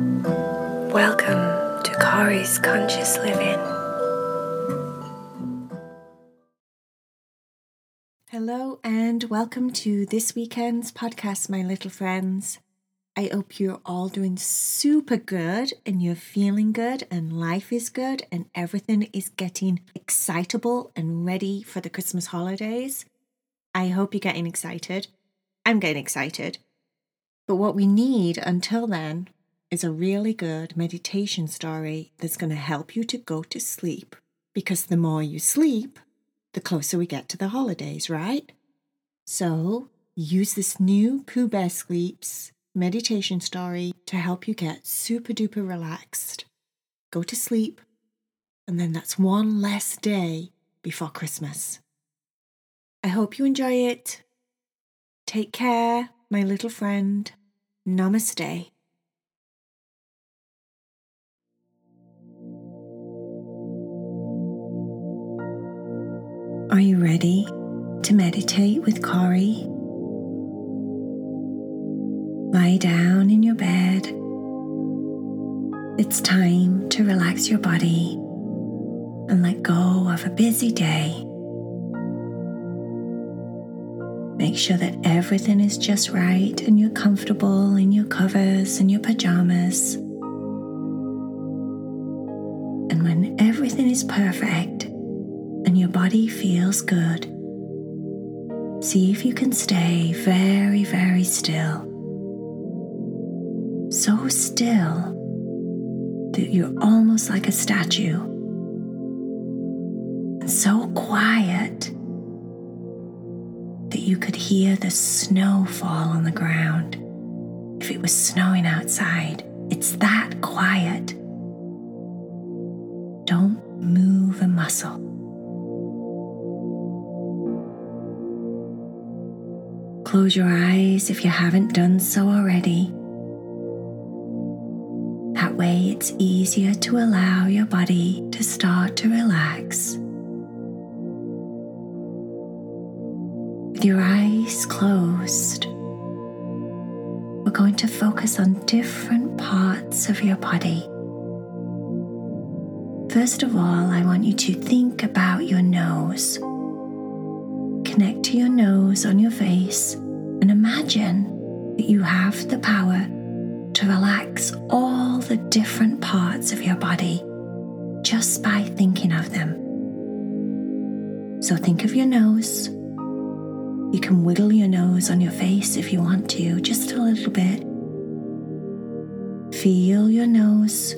Welcome to Kari's Conscious Living. Hello, and welcome to this weekend's podcast, my little friends. I hope you're all doing super good and you're feeling good, and life is good, and everything is getting excitable and ready for the Christmas holidays. I hope you're getting excited. I'm getting excited. But what we need until then is a really good meditation story that's going to help you to go to sleep. Because the more you sleep, the closer we get to the holidays, right? So use this new Pooh Bear Sleeps meditation story to help you get super duper relaxed. Go to sleep, and then that's one less day before Christmas. I hope you enjoy it. Take care, my little friend. Namaste. Are you ready to meditate with Kari? Lie down in your bed. It's time to relax your body and let go of a busy day. Make sure that everything is just right and you're comfortable in your covers and your pajamas. And when everything is perfect and your body feels good, see if you can stay very, very still. So still that you're almost like a statue. So quiet that you could hear the snow fall on the ground if it was snowing outside. It's that quiet. Don't move a muscle. Close your eyes if you haven't done so already. That way, it's easier to allow your body to start to relax. With your eyes closed, we're going to focus on different parts of your body. First of all, I want you to think about your nose. Connect to your nose on your face and imagine that you have the power to relax all the different parts of your body just by thinking of them. So think of your nose you can wiggle your nose on your face if you want to, just a little bit. Feel your nose.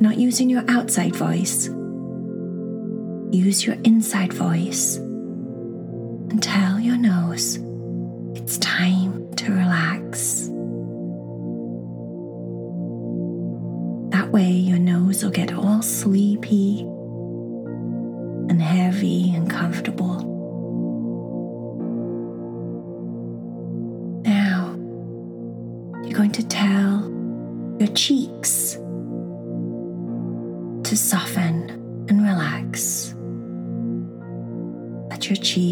Not using your outside voice. Use your inside voice and tell your nose it's time to relax. That way, your nose will get all sleepy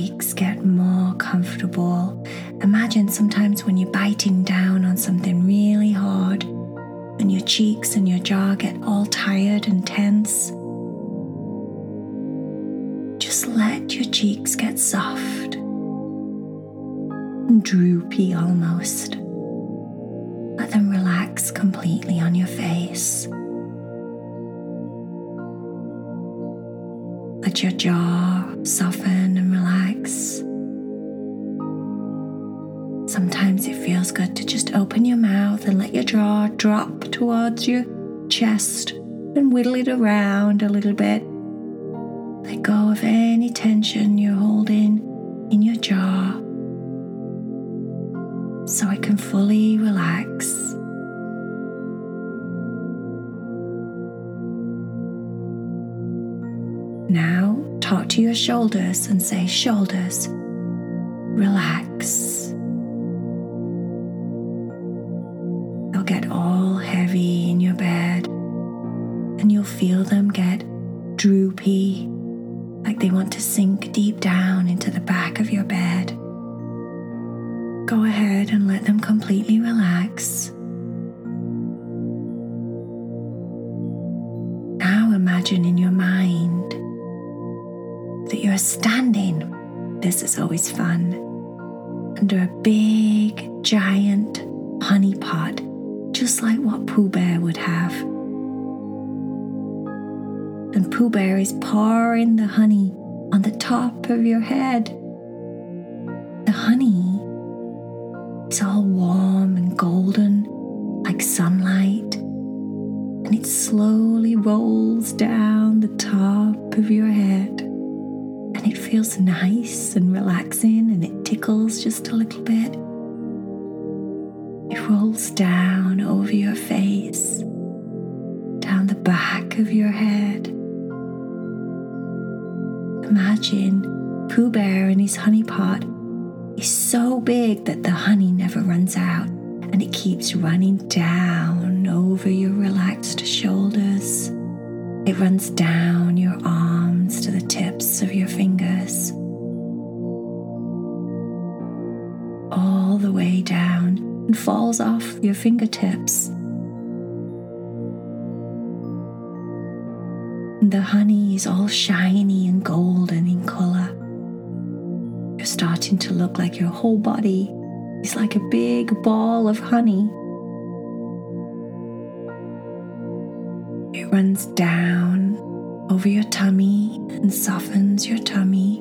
cheeks get more comfortable. Imagine sometimes when you're biting down on something really hard and your cheeks and your jaw get all tired and tense. Just let your cheeks get soft and droopy almost. Let them relax completely on your face. Let your jaw soften and relax. Sometimes it feels good to just open your mouth and let your jaw drop towards your chest and whittle it around a little bit. Let go of any tension you're holding in your jaw so it can fully relax. Now, talk to your shoulders and say, Shoulders, relax. They'll get all heavy in your bed and you'll feel them get droopy, like they want to sink deep down into the back of your bed. Go ahead and let them completely relax. Now imagine in your mind that you're standing, this is always fun, under a big, giant honey pot, just like what Pooh Bear would have. And Pooh Bear is pouring the honey on the top of your head. The honey is all warm and golden like sunlight, and it slowly rolls down the top of your head. And feels nice and relaxing, and it tickles just a little bit. It rolls down over your face, down the back of your head. Imagine Pooh Bear in his honey pot is so big that the honey never runs out and it keeps running down over your relaxed shoulders. It runs down your arms to the tips of your fingers, all the way down and falls off your fingertips. The honey is all shiny and golden in color you're starting to look like your whole body is like a big ball of honey. It runs down over your tummy and softens your tummy.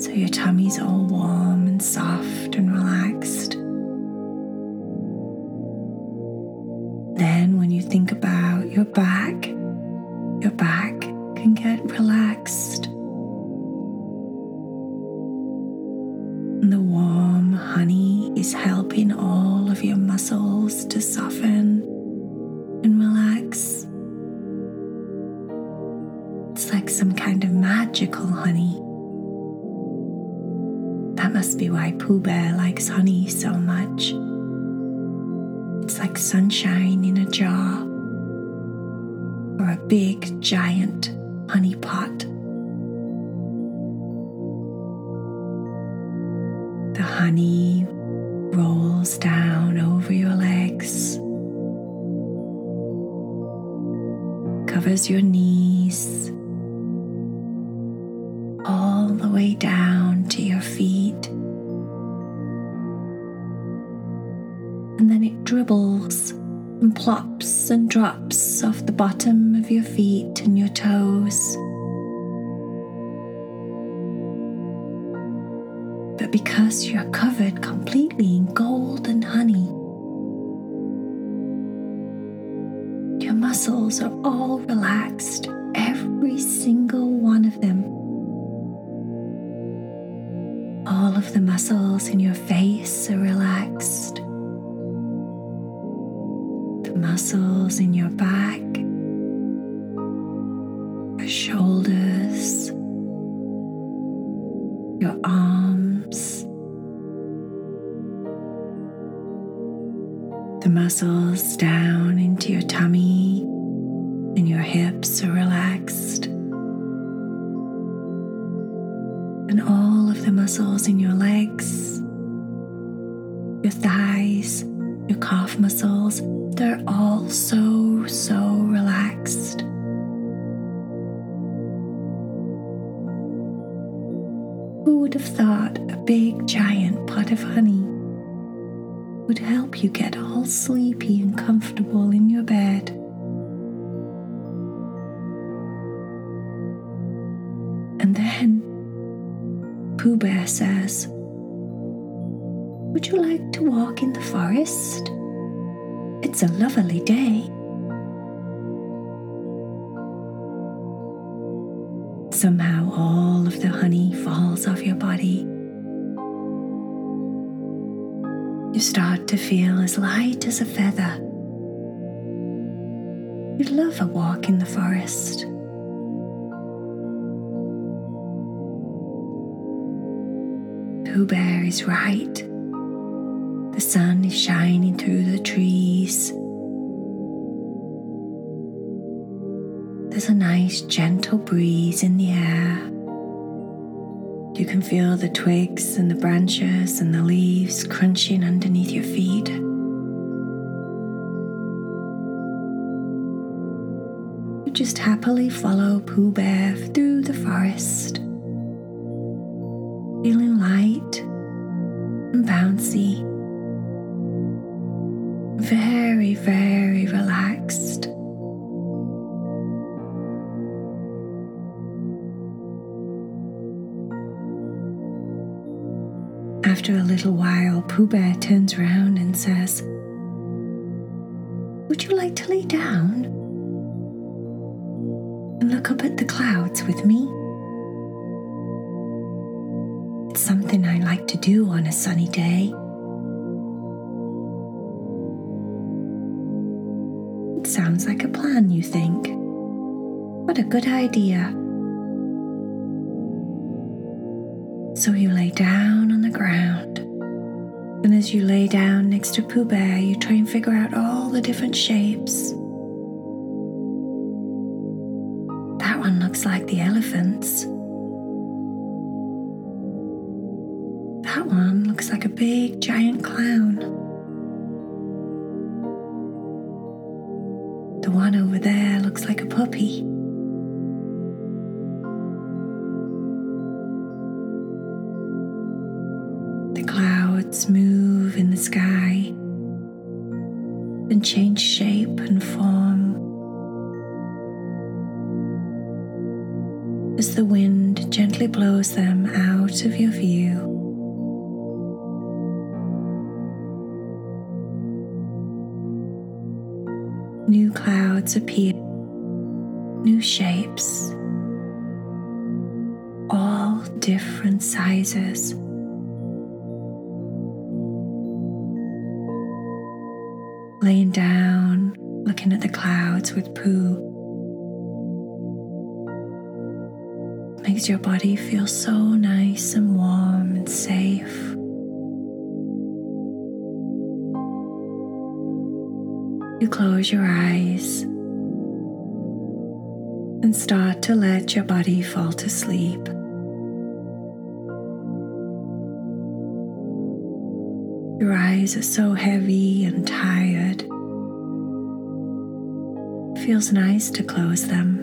So your tummy's all warm and soft and relaxed. Then, when you think about your back, your back can get relaxed. And The warm honey is helping sunshine in a jar or a big giant honey pot. The honey rolls down over your legs, covers your knees, and drops off the bottom of your feet and your toes. But because you're covered completely in gold and honey, your muscles are all relaxed, every single one of them. All of the muscles in your face are relaxed. Muscles in your back, your shoulders, your arms, the muscles down into your tummy and your hips are relaxed. And all of the muscles in your would have thought a big giant pot of honey would help you get all sleepy and comfortable in your bed? And then Pooh Bear says, Would you like to walk in the forest? It's a lovely day. Somehow all of the honey falls off your body. You start to feel as light as a feather. You'd love a walk in the forest. Pooh Bear is right. The sun is shining through the trees. There's a nice gentle breeze in the air. You can feel the twigs and the branches and the leaves crunching underneath your feet. You just happily follow Pooh Bear through the forest, feeling light and bouncy, very, very relaxed. Little while, Pooh Bear turns round and says, Would you like to lay down and look up at the clouds with me? It's something I like to do on a sunny day. It sounds like a plan, you think. What a good idea. So you lay down on the ground. And as you lay down next to Pooh Bear, you try and figure out all the different shapes. That one looks like the elephants. That one looks like a big giant clown. The one over there looks like a puppy. Clouds move in the sky and change shape and form as the wind gently blows them out of your view. New clouds appear, new shapes, all different sizes. Laying down, looking at the clouds with Pooh. Makes your body feel so nice and warm and safe. You close your eyes and start to let your body fall to sleep. Eyes are so heavy and tired. Feels nice to close them.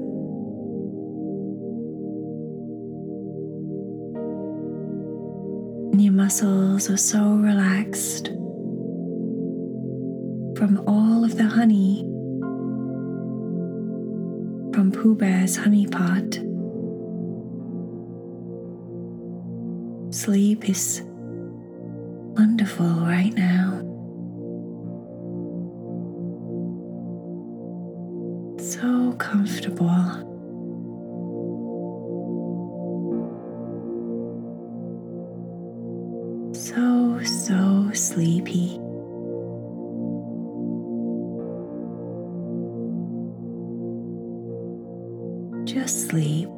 And your muscles are so relaxed from all of the honey from Pooh Bear's honey pot. Sleep is wonderful right now. So comfortable. So, so sleepy. Just sleep.